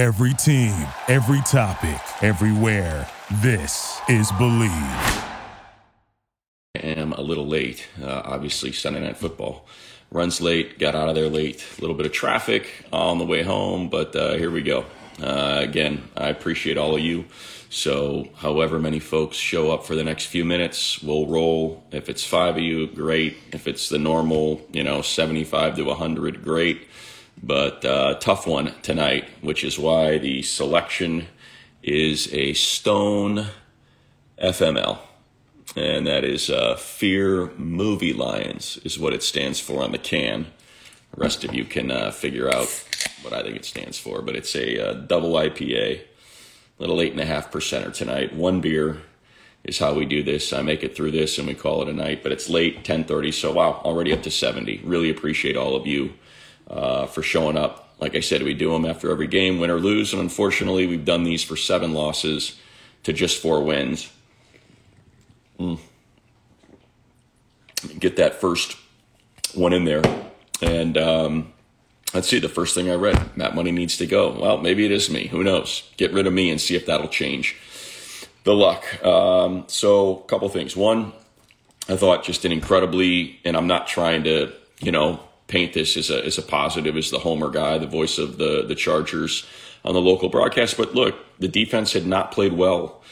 Every team, every topic, everywhere. This is Bleav. I am a little late. Uh, obviously, Sunday Night Football runs late, got out of there late. A little bit of traffic on the way home, but uh, here we go. Uh, again, I appreciate all of you. So, however many folks show up for the next few minutes, we'll roll. If it's five of you, great. If it's the normal, you know, 75 to 100, great. But uh, tough one tonight, which is why the selection is a Stone FML. And that is uh, Fear Movie Lions, is what it stands for on the can. The rest of you can uh, figure out what I think it stands for, but it's a uh, double IPA, little eight and a half percenter tonight. One beer is how we do this. I make it through this and we call it a night, but it's late, 10:30, so wow, already up to 70. Really appreciate all of you uh, for showing up. Like I said, we do them after every game, win or lose. And unfortunately, we've done these for seven losses to just four wins. Mm. Get that first one in there. And um, let's see, the first thing I read Matt Money needs to go. Well, maybe it is me. Who knows? Get rid of me and see if that'll change the luck. Um, so, a couple things. One, I thought just an incredibly, and I'm not trying to, you know, paint this as a as a positive as the homer guy, the voice of the the Chargers on the local broadcast. But look, the defense had not played well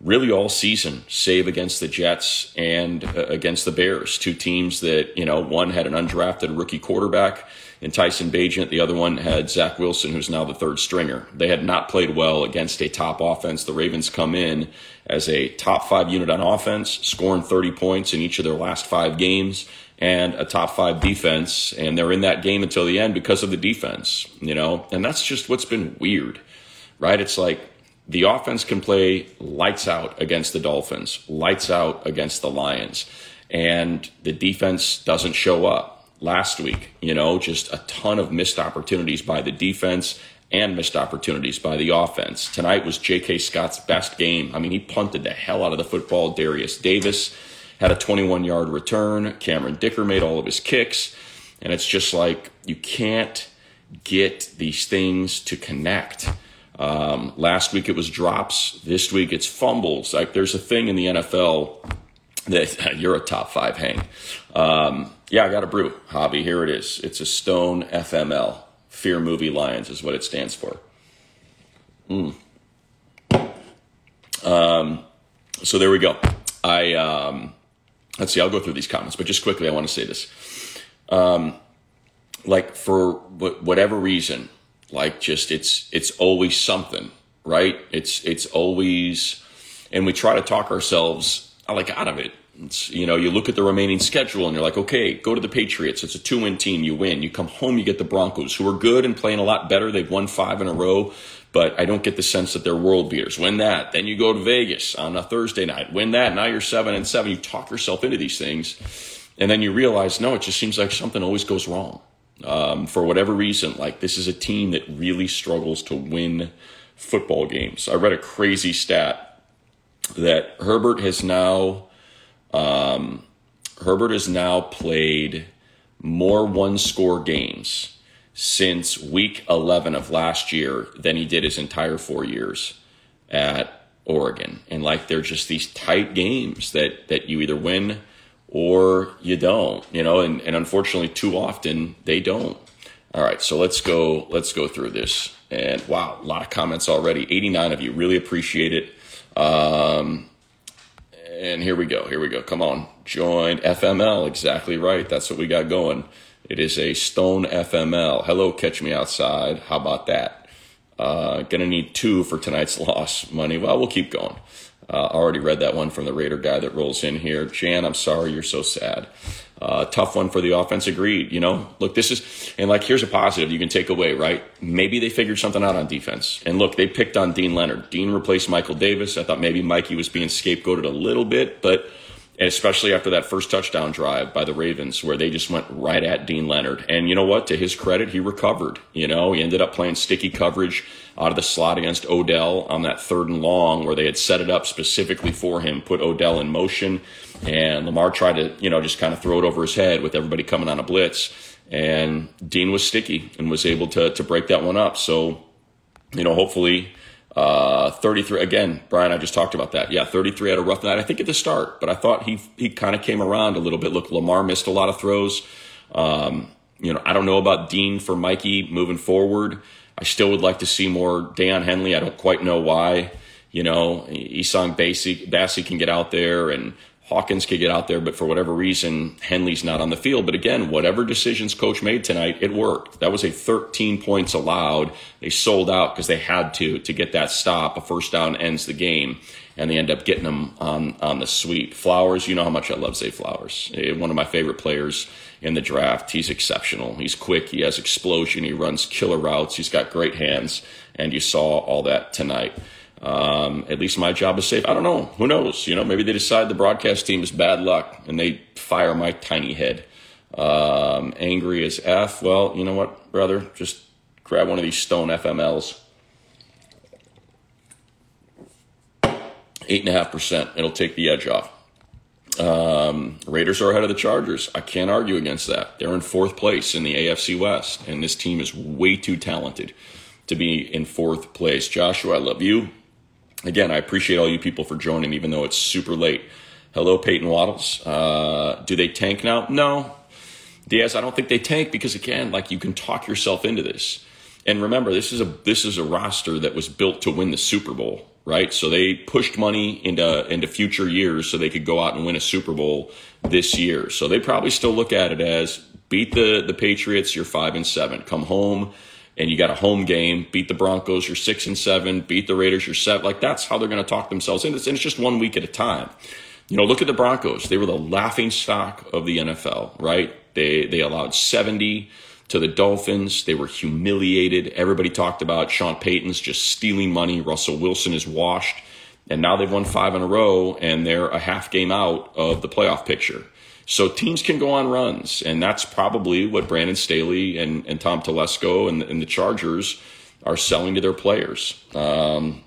really all season, save against the Jets and uh, against the Bears, two teams that you know one had an undrafted rookie quarterback in Tyson Bagent, the other one had Zach Wilson, who's now the third stringer. They had not played well against a top offense. The Ravens come in as a top five unit on offense, scoring 30 points in each of their last five games and a top five defense, and they're in that game until the end because of the defense, you know, and that's just what's been weird, right? It's like the offense can play lights out against the Dolphins, lights out against the Lions, and the defense doesn't show up. Last week, you know, just a ton of missed opportunities by the defense and missed opportunities by the offense. Tonight was J.K. Scott's best game. I mean, he punted the hell out of the football. Darius Davis had a 21 yard return. Cameron Dicker made all of his kicks. And it's just like you can't get these things to connect. Um, last week it was drops. This week it's fumbles. Like there's a thing in the NFL that you're a top five hang. Um, yeah, I got a brew hobby. Here it is. It's a Stone FML. Fear Movie Lions is what it stands for. Mm. Um, so there we go. I um, let's see, I'll go through these comments, but just quickly, I want to say this. Um, like for whatever reason, like just it's it's always something, right? It's it's always, and we try to talk ourselves like out of it. It's, you know, you look at the remaining schedule and you're like, okay, go to the Patriots. It's a two win team. You win. You come home, you get the Broncos, who are good and playing a lot better. They've won five in a row but I don't get the sense that they're world beaters. Win that, then you go to Vegas on a Thursday night. Win that, now you're seven and seven. You talk yourself into these things, and then you realize, no, it just seems like something always goes wrong um, for whatever reason. Like this is a team that really struggles to win football games. I read a crazy stat that Herbert has now um, Herbert has now played more one score games since week 11 of last year than he did his entire four years at Oregon. And like they're just these tight games that, that you either win or you don't, you know, and, and unfortunately too often they don't. All right, so let's go let's go through this. And wow, a lot of comments already. 89 of you. Really appreciate it. Um, and here we go. Here we go. Come on. Join FML. Exactly right. That's what we got going. It is a Stone FML. Hello, Catch Me Outside. How about that? Uh, gonna need two for tonight's loss money. Well, we'll keep going. Uh, already read that one from the Raider guy that rolls in here. Jan, I'm sorry you're so sad. Uh, tough one for the offense. Agreed. You know, look, this is, and like, here's a positive you can take away, right? Maybe they figured something out on defense. And look, they picked on Deane Leonard. Deane replaced Michael Davis. I thought maybe Mikey was being scapegoated a little bit, but and especially after that first touchdown drive by the Ravens, where they just went right at Deane Leonard. And you know what? To his credit, he recovered. You know, he ended up playing sticky coverage out of the slot against Odell on that third and long, where they had set it up specifically for him, put Odell in motion, and Lamar tried to, you know, just kind of throw it over his head with everybody coming on a blitz. And Deane was sticky and was able to to break that one up. So you know, hopefully uh, 33 again, Brian. I just talked about that. Yeah, 33 had a rough night. I think at the start, but I thought he he kind of came around a little bit. Look, Lamar missed a lot of throws. Um, you know, I don't know about Deane for Mikey moving forward. I still would like to see more Daiyan Henley. I don't quite know why. You know, Essang Bassey, Bassey can get out there and Hawkins could get out there, but for whatever reason, Henley's not on the field. But again, whatever decisions coach made tonight, it worked. That was a 13 points allowed. They sold out because they had to to get that stop. A first down ends the game, and they end up getting them on on the sweep. Flowers, you know how much I love Zay Flowers. Eh, one of my favorite players in the draft. He's exceptional. He's quick. He has explosion. He runs killer routes. He's got great hands, and you saw all that tonight. Um, at least my job is safe. I don't know. Who knows? You know, maybe they decide the broadcast team is bad luck and they fire my tiny head. Um, angry as F. Well, you know what, brother? Just grab one of these stone FMLs. Eight and a half percent. It'll take the edge off. Um, Raiders are ahead of the Chargers. I can't argue against that. They're in fourth place in the AFC West, and this team is way too talented to be in fourth place. Joshua, I love you. Again, I appreciate all you people for joining, even though it's super late. Hello, Peyton Waddles. Uh, do they tank now? No. Diaz, I don't think they tank because again, like you can talk yourself into this. And remember, this is a this is a roster that was built to win the Super Bowl, right? So they pushed money into into future years so they could go out and win a Super Bowl this year. So they probably still look at it as beat the the Patriots, you're five and seven. Come home, and you got a home game, beat the Broncos, you're six and seven, beat the Raiders, you're seven. Like that's how they're going to talk themselves in. It's, and it's just one week at a time. You know, look at the Broncos. They were the laughing stock of the NFL, right? They they allowed 70 to the Dolphins. They were humiliated. Everybody talked about Sean Payton's just stealing money. Russell Wilson is washed. And now they've won five in a row and they're a half game out of the playoff picture. So teams can go on runs, and that's probably what Brandon Staley and, and Tom Telesco and, and the Chargers are selling to their players. Um,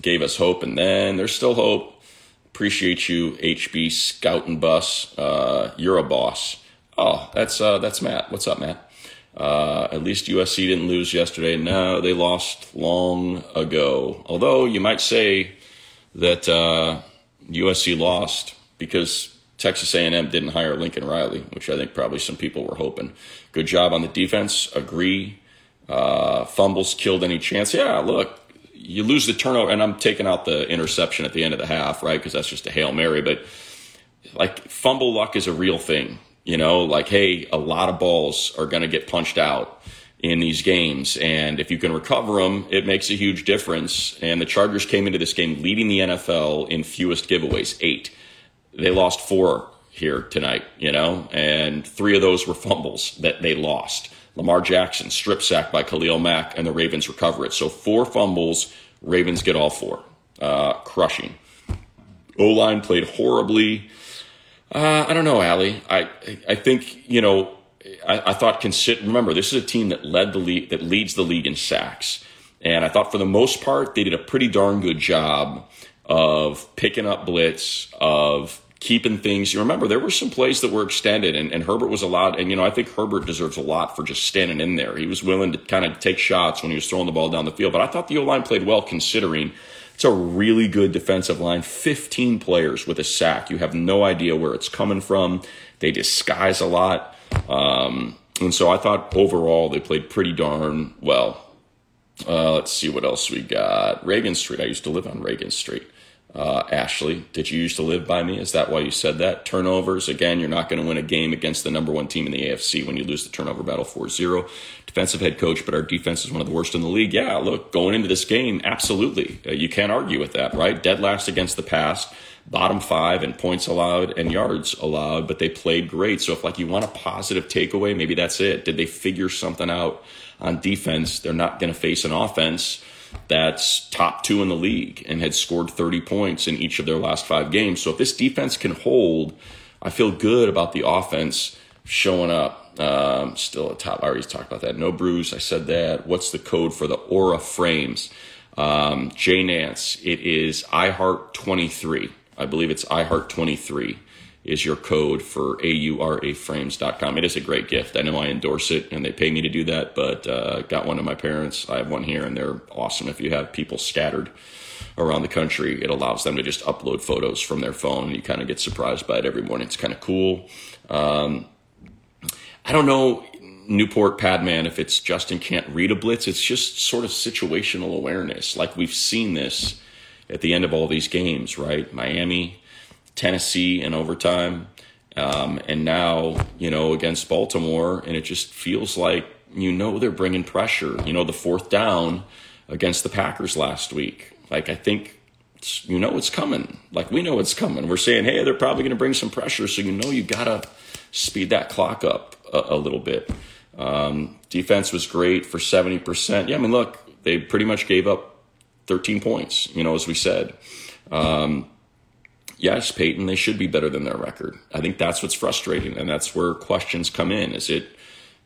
gave us hope, and then there's still hope. Appreciate you, HB Scout and Bus. Uh, you're a boss. Oh, that's uh, that's Matt. What's up, Matt? Uh, at least USC didn't lose yesterday. No, they lost long ago. Although you might say that USC uh, lost because Texas A&M didn't hire Lincoln Riley, which I think probably some people were hoping. Good job on the defense. Agree. Uh, fumbles killed any chance. Yeah, look, you lose the turnover, and I'm taking out the interception at the end of the half, right? Because that's just a hail mary. But like fumble luck is a real thing. You know, like hey, a lot of balls are going to get punched out in these games, and if you can recover them, it makes a huge difference. And the Chargers came into this game leading the NFL in fewest giveaways, eight they lost four here tonight, you know, and three of those were fumbles that they lost. Lamar Jackson strip sacked by Khalil Mack, and the Ravens recover it. So four fumbles, Ravens get all four, uh, crushing. O line played horribly. Uh, I don't know, Allie. I I think you know. I, I thought consider. Remember, this is a team that led the league, that leads the league in sacks, and I thought for the most part they did a pretty darn good job of picking up blitz, of keeping things. You remember there were some plays that were extended, and, and, Herbert was allowed. And you know, I think Herbert deserves a lot for just standing in there. He was willing to kind of take shots when he was throwing the ball down the field. But I thought the O line played well, considering it's a really good defensive line. Fifteen players with a sack. You have no idea where it's coming from. They disguise a lot, um, and so I thought overall they played pretty darn well. Uh, let's see what else we got. Reagan Street. I used to live on Reagan Street. Uh, Ashley, did you used to live by me? Is that why you said that? Turnovers, again, you're not going to win a game against the number one team in the AFC when you lose the turnover battle 4 0. Defensive head coach, but our defense is one of the worst in the league. Yeah, look, going into this game, absolutely. Uh, you can't argue with that, right? Dead last against the pass, bottom five in points allowed and yards allowed, but they played great. So if like you want a positive takeaway, maybe that's it. Did they figure something out on defense? They're not going to face an offense that's top two in the league and had scored 30 points in each of their last five games. So if this defense can hold, I feel good about the offense showing up. Um, still at top. I already talked about that. No bruise. I said that. What's the code for the Aura frames? Um, Jay Nance. It is iHeart 23. I believe it's iHeart 23 is your code for auraframes.com. It is a great gift. I know I endorse it and they pay me to do that, but uh, got one of my parents. I have one here and they're awesome. If you have people scattered around the country, it allows them to just upload photos from their phone and you kind of get surprised by it every morning. It's kind of cool. Um, I don't know Newport Padman if it's Justin can't read a blitz. It's just sort of situational awareness. Like we've seen this at the end of all these games, right? Miami, Tennessee in overtime, um, and now you know against Baltimore, and it just feels like you know they're bringing pressure. You know the fourth down against the Packers last week. Like I think you know it's coming. Like we know it's coming. We're saying, hey, they're probably going to bring some pressure, so you know you gotta speed that clock up a, a little bit. Um, defense was great for seventy percent. Yeah, I mean, look, they pretty much gave up thirteen points. You know, as we said. Um, yes, Peyton, they should be better than their record. I think that's what's frustrating, and that's where questions come in. Is it,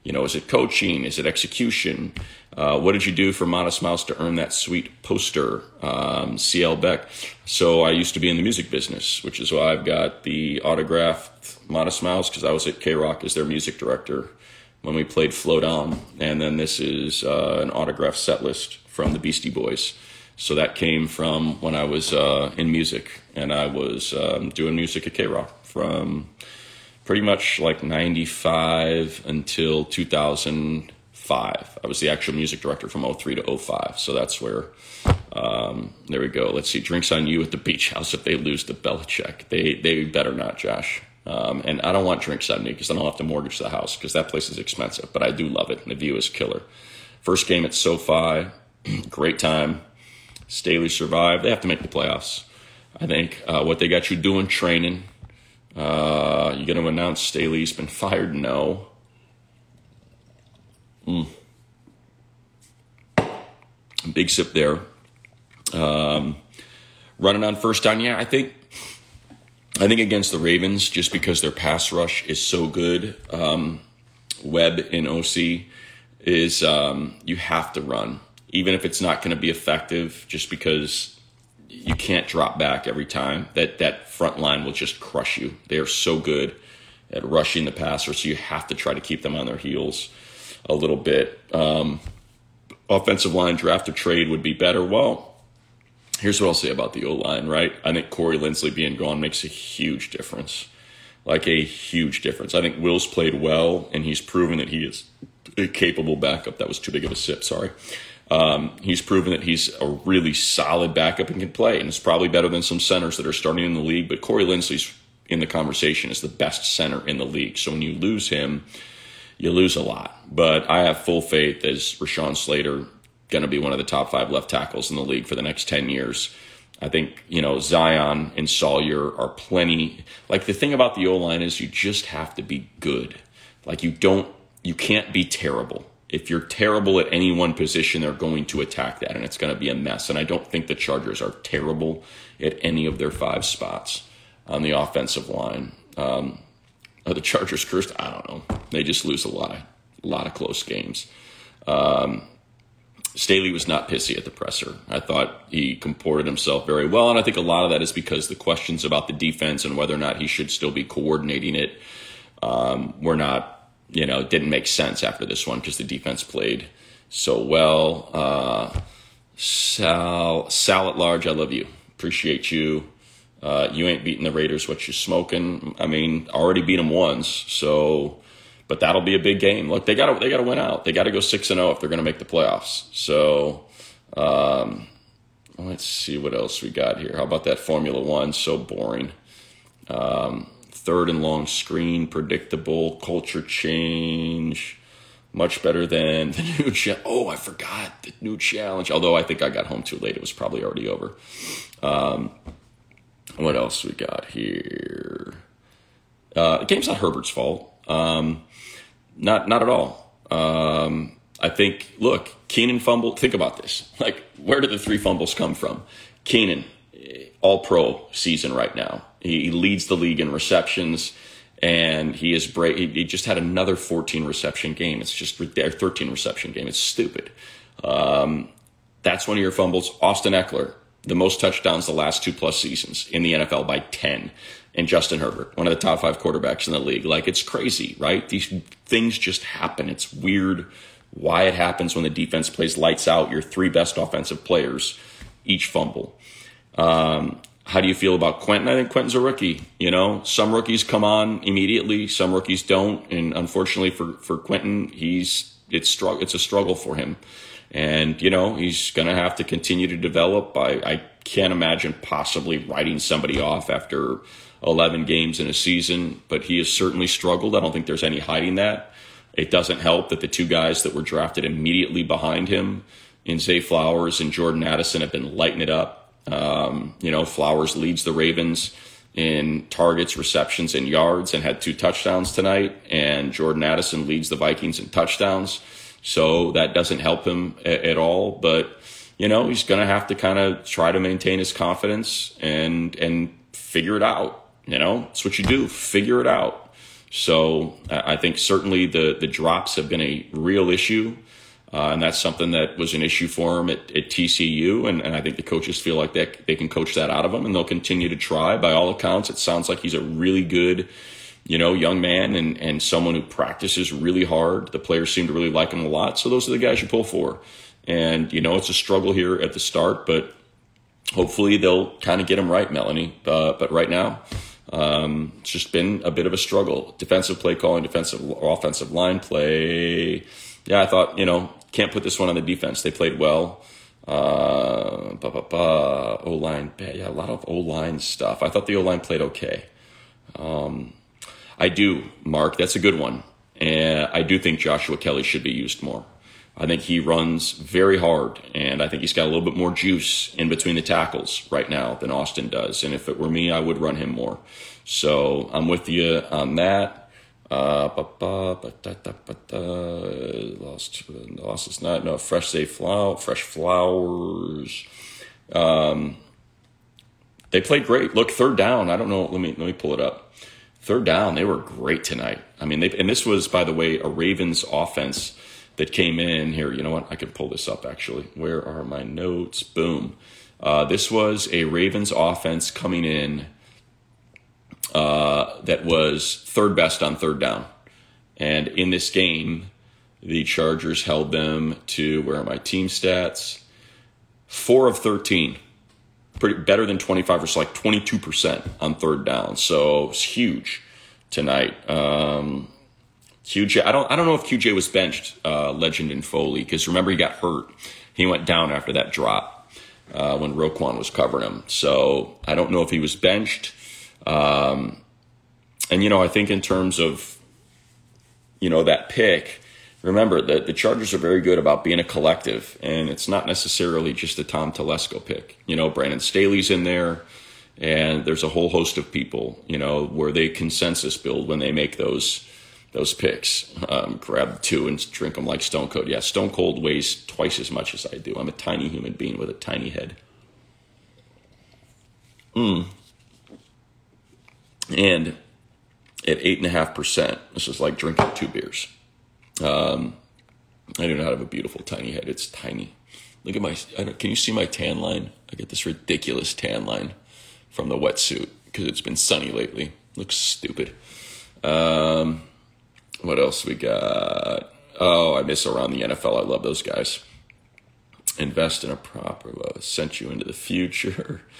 you know, is it coaching? Is it execution? Uh, what did you do for Modest Mouse to earn that sweet poster, um, CL Beck? So I used to be in the music business, which is why I've got the autographed Modest Mouse because I was at KROQ as their music director when we played Float On, and then this is uh, an autographed set list from the Beastie Boys. So that came from when I was uh, in music and I was um, doing music at KROQ from pretty much like 95 until 2005. I was the actual music director from 03 to 05. So that's where, um, there we go. Let's see. Drinks on you at the beach house if they lose the Belichick. They, they better not, Josh. Um, and I don't want drinks on me because I don't have to mortgage the house because that place is expensive. But I do love it. And the view is killer. First game at SoFi, great time. Staley survived. They have to make the playoffs. I think uh, what they got you doing training. Uh, you going to announce Staley's been fired? No. Mm. Big sip there. Um, running on first down, yeah, I think. I think against the Ravens, just because their pass rush is so good, um, Webb in OC is um, you have to run even if it's not going to be effective, just because you can't drop back every time. That that front line will just crush you. They are so good at rushing the passer, so you have to try to keep them on their heels a little bit. Um, offensive line draft or trade would be better. Well, here's what I'll say about the O line. Right, I think Corey Linsley being gone makes a huge difference. Like a huge difference. I think Will's played well, and he's proven that he is a capable backup. That was too big of a sip. Sorry. Um, he's proven that he's a really solid backup and can play, and it's probably better than some centers that are starting in the league. But Corey Linsley's in the conversation as the best center in the league. So when you lose him, you lose a lot. But I have full faith as Rashawn Slater going to be one of the top five left tackles in the league for the next 10 years. I think, you know, Zion and Salyer are plenty. Like the thing about the O line is you just have to be good. Like you don't, you can't be terrible if you're terrible at any one position, they're going to attack that, and it's going to be a mess. And I don't think the Chargers are terrible at any of their five spots on the offensive line. Um, are the Chargers cursed? I don't know. They just lose a lot, a lot of close games. Um, Staley was not pissy at the presser. I thought he comported himself very well, and I think a lot of that is because the questions about the defense and whether or not he should still be coordinating it um, were not you know, it didn't make sense after this one because the defense played so well. Uh, Sal, Sal at large, I love you. Appreciate you. Uh, you ain't beating the Raiders. What you smoking? I mean, already beat them once. So, but that'll be a big game. Look, they got to they got to win out. They got to go six and zero oh if they're going to make the playoffs. So, um, let's see what else we got here. How about that Formula One? So boring. Um, third and long screen, predictable, culture change, much better than the new challenge. Oh, I forgot the new challenge. Although I think I got home too late, it was probably already over. Um, what else we got here? Uh, the game's not Herbert's fault. Um, not not at all. Um, I think. Look, Keenan fumbled. Think about this. Like, where did the three fumbles come from? Keenan, all pro season right now. He leads the league in receptions, and he is break. He just had another 14 reception game. It's just their 13 reception game. It's stupid. Um, that's one of your fumbles. Austin Ekeler, the most touchdowns the last two plus seasons in the NFL by 10. And Justin Herbert, one of the top five quarterbacks in the league. Like, it's crazy, right? These things just happen. It's weird why it happens when the defense plays lights out. Your three best offensive players each fumble. Um, how do you feel about Quentin? I think Quentin's a rookie. You know, some rookies come on immediately, some rookies don't, and unfortunately for for Quentin, he's it's struggle. It's a struggle for him, and you know he's going to have to continue to develop. I, I can't imagine possibly writing somebody off after 11 games in a season, but he has certainly struggled. I don't think there's any hiding that. It doesn't help that the two guys that were drafted immediately behind him in Zay Flowers and Jordan Addison have been lighting it up. Um, you know, Flowers leads the Ravens in targets, receptions, and yards and had two touchdowns tonight. And Jordan Addison leads the Vikings in touchdowns. So that doesn't help him at, at all. But, you know, he's going to have to kind of try to maintain his confidence and, and figure it out. You know, it's what you do, figure it out. So I think certainly the, the drops have been a real issue. Uh, and that's something that was an issue for him at, at TCU. And, and, I think the coaches feel like they, they can coach that out of him and they'll continue to try. By all accounts, it sounds like he's a really good, you know, young man and, and someone who practices really hard. The players seem to really like him a lot. So those are the guys you pull for. And, you know, it's a struggle here at the start, but hopefully they'll kind of get him right, Melanie. Uh, but right now, um, it's just been a bit of a struggle. Defensive play calling, defensive, or offensive line play. Yeah, I thought, you know, can't put this one on the defense. They played well. Uh, O line, yeah, a lot of O line stuff. I thought the O line played okay. Um, I do, Mark. That's a good one, and I do think Joshua Kelly should be used more. I think he runs very hard, and I think he's got a little bit more juice in between the tackles right now than Austin does. And if it were me, I would run him more. So I'm with you on that. Uh, lost, lost not no fresh say flower, fresh flowers. Um, they played great. Look, third down. I don't know. Let me let me pull it up. Third down, they were great tonight. I mean, they and this was by the way a Ravens offense that came in here. You know what? I can pull this up actually. Where are my notes? Boom. Uh, this was a Ravens offense coming in uh, that was third best on third down. And in this game, the Chargers held them to where are my team stats? Four of 13. Pretty better than 25 or so like 22% on third down. So it's huge tonight. Um, QJ, I don't, I don't know if QJ was benched, uh, Legend and Foley, because remember he got hurt. He went down after that drop uh, when Roquan was covering him. So I don't know if he was benched. Um, and you know, I think in terms of you know that pick, remember that the Chargers are very good about being a collective, and it's not necessarily just a Tom Telesco pick. You know, Brandon Staley's in there, and there's a whole host of people. You know, where they consensus build when they make those those picks. Um, grab two and drink them like Stone Cold. Yeah, Stone Cold weighs twice as much as I do. I'm a tiny human being with a tiny head. Hmm. And at eight and a half percent, this is like drinking two beers. Um, I do not have a beautiful tiny head. It's tiny. Look at my. can you see my tan line? I get this ridiculous tan line from the wetsuit because it's been sunny lately. Looks stupid. Um, what else we got? Oh, I miss around the NFL. I love those guys. Invest in a proper uh, sent you into the future.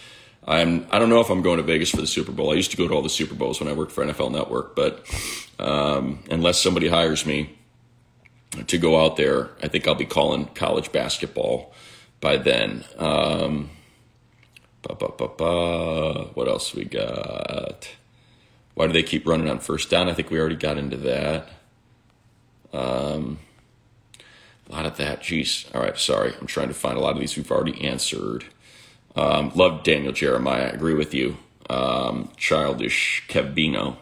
I'm I don't know if I'm going to Vegas for the Super Bowl. I used to go to all the Super Bowls when I worked for NFL Network, but um, unless somebody hires me to go out there, I think I'll be calling college basketball by then. Um, ba, ba, ba, what else we got? Why do they keep running on first down? I think we already got into that. Um, a lot of that. Jeez. All right. Sorry. I'm trying to find a lot of these we've already answered. Um, love Daniel Jeremiah. I agree with you. Um, childish Kevino.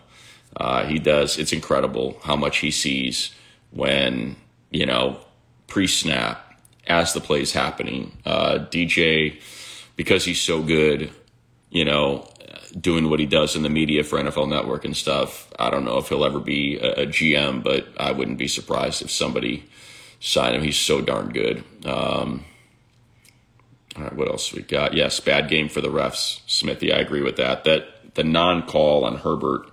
Uh, he does. It's incredible how much he sees when, you know, pre snap, as the play is happening. Uh, DJ, because he's so good, you know, doing what he does in the media for NFL Network and stuff. I don't know if he'll ever be a, a GM, but I wouldn't be surprised if somebody signed him. He's so darn good. Um, all right, What else we got? Yes, bad game for the refs. Smithy, I agree with that. That the non-call on Herbert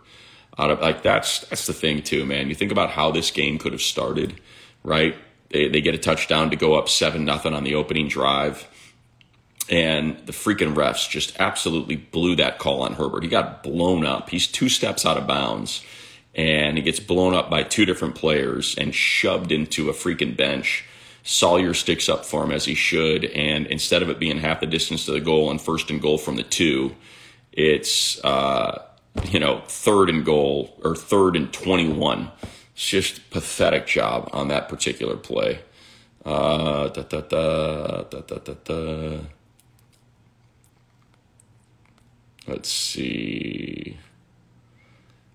out of like that's that's the thing too, man. You think about how this game could have started, right? They they get a touchdown to go up seven nothing on the opening drive. And the freaking refs just absolutely blew that call on Herbert. He got blown up. He's two steps out of bounds and he gets blown up by two different players and shoved into a freaking bench. Salyer sticks up for him as he should, and instead of it being half the distance to the goal and first and goal from the two, it's uh, you know third and goal or third and twenty one. It's just pathetic job on that particular play. Uh, da, da, da, da, da, da. Let's see.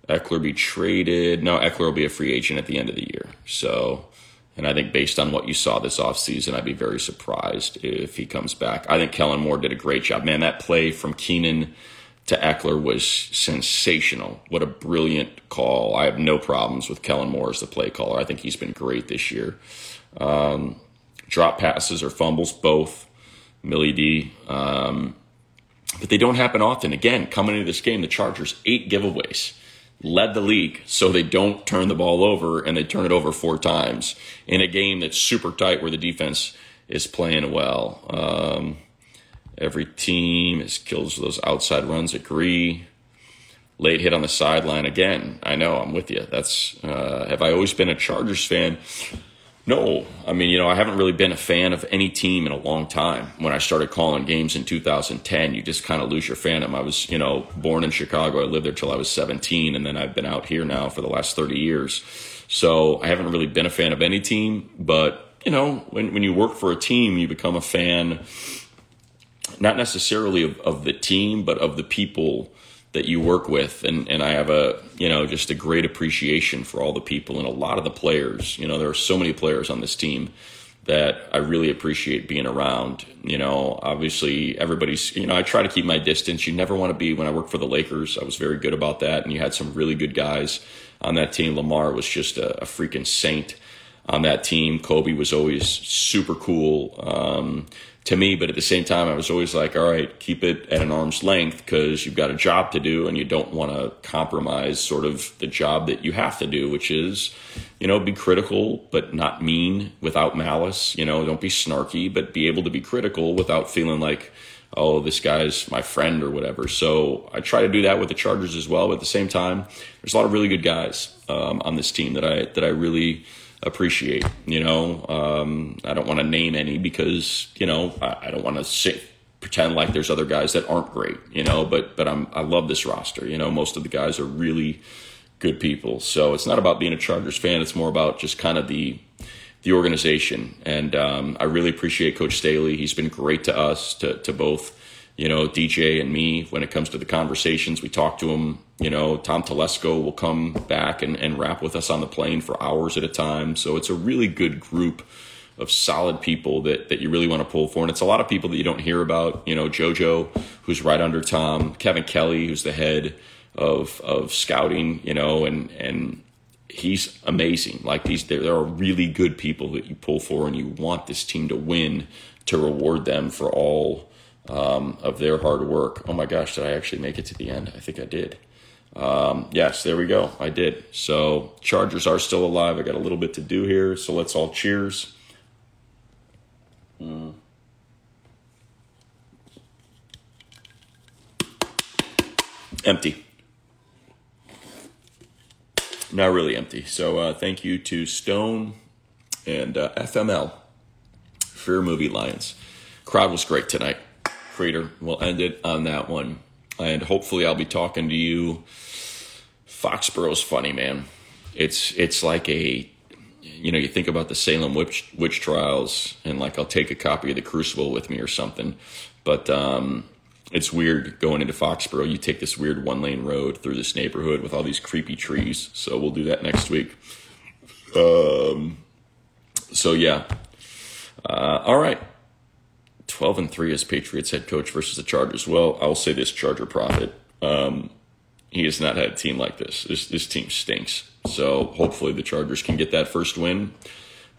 Ekeler be traded. No, Ekeler will be a free agent at the end of the year. So, and I think based on what you saw this offseason, I'd be very surprised if he comes back. I think Kellen Moore did a great job. Man, that play from Keenan to Ekeler was sensational. What a brilliant call. I have no problems with Kellen Moore as the play caller. I think he's been great this year. Um, drop passes or fumbles, both. Millie D. Um, but they don't happen often. Again, coming into this game, the Chargers, eight giveaways led the league so they don't turn the ball over and they turn it over four times in a game that's super tight where the defense is playing well. Um, every team is kills those outside runs. Agree. Late hit on the sideline again. I know I'm with you. That's uh, have I always been a Chargers fan? No, I mean, you know, I haven't really been a fan of any team in a long time. When I started calling games in 2010, you just kind of lose your fandom. I was, you know, born in Chicago. I lived there till I was 17, and then I've been out here now for the last 30 years. So I haven't really been a fan of any team. But you know, when when you work for a team, you become a fan, not necessarily of, of the team, but of the people that you work with and, and I have a you know just a great appreciation for all the people and a lot of the players. You know there are so many players on this team that I really appreciate being around. You know obviously everybody's you know I try to keep my distance. You never want to be when I work for the Lakers I was very good about that and you had some really good guys on that team. Lamar was just a, a freaking saint on that team. Kobe was always super cool. Um, to me, but at the same time, I was always like, all right, keep it at an arm's length because you've got a job to do and you don't want to compromise sort of the job that you have to do, which is, you know, be critical, but not mean without malice. You know, don't be snarky, but be able to be critical without feeling like, oh, this guy's my friend or whatever. So I try to do that with the Chargers as well. But at the same time, there's a lot of really good guys um, on this team that I that I really appreciate. You know, um, I don't want to name any because you know I, I don't want to pretend like there's other guys that aren't great. You know, but but I'm I love this roster. You know, most of the guys are really good people. So it's not about being a Chargers fan. It's more about just kind of the the organization. And um, I really appreciate Coach Staley. He's been great to us, to to both you know, DJ and me, when it comes to the conversations, we talk to him. You know, Tom Telesco will come back and, and rap with us on the plane for hours at a time. So it's a really good group of solid people that, that you really want to pull for. And it's a lot of people that you don't hear about. You know, JoJo, who's right under Tom, Kevin Kelly, who's the head of of scouting, you know, and and he's amazing. Like these there, there are really good people that you pull for and you want this team to win to reward them for all um, of their hard work. Oh my gosh, did I actually make it to the end? I think I did. Um, yes, there we go. I did. So Chargers are still alive. I got a little bit to do here, so let's all cheers. Mm. Empty. Not really empty. So uh, thank you to Stone and uh, FML, Fear Movie Lions. Crowd was great tonight. We'll end it on that one. And hopefully I'll be talking to you. Foxborough's funny, man. It's it's like a you know, you think about the Salem witch witch trials and like I'll take a copy of the Crucible with me or something. But um it's weird going into Foxborough. You take this weird one lane road through this neighborhood with all these creepy trees. So we'll do that next week. Um, so yeah. Uh, all right. 12 and 3 as Patriots head coach versus the Chargers. Well, I'll say this Charger profit. Um, he has not had a team like this. This this team stinks. So hopefully the Chargers can get that first win,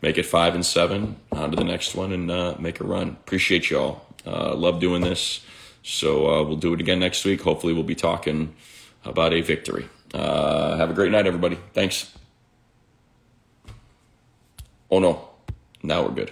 make it five and seven, on to the next one, and uh, make a run. Appreciate y'all. Uh, love doing this. So uh, we'll do it again next week. Hopefully, we'll be talking about a victory. Uh, have a great night, everybody. Thanks. Oh, no. Now we're good.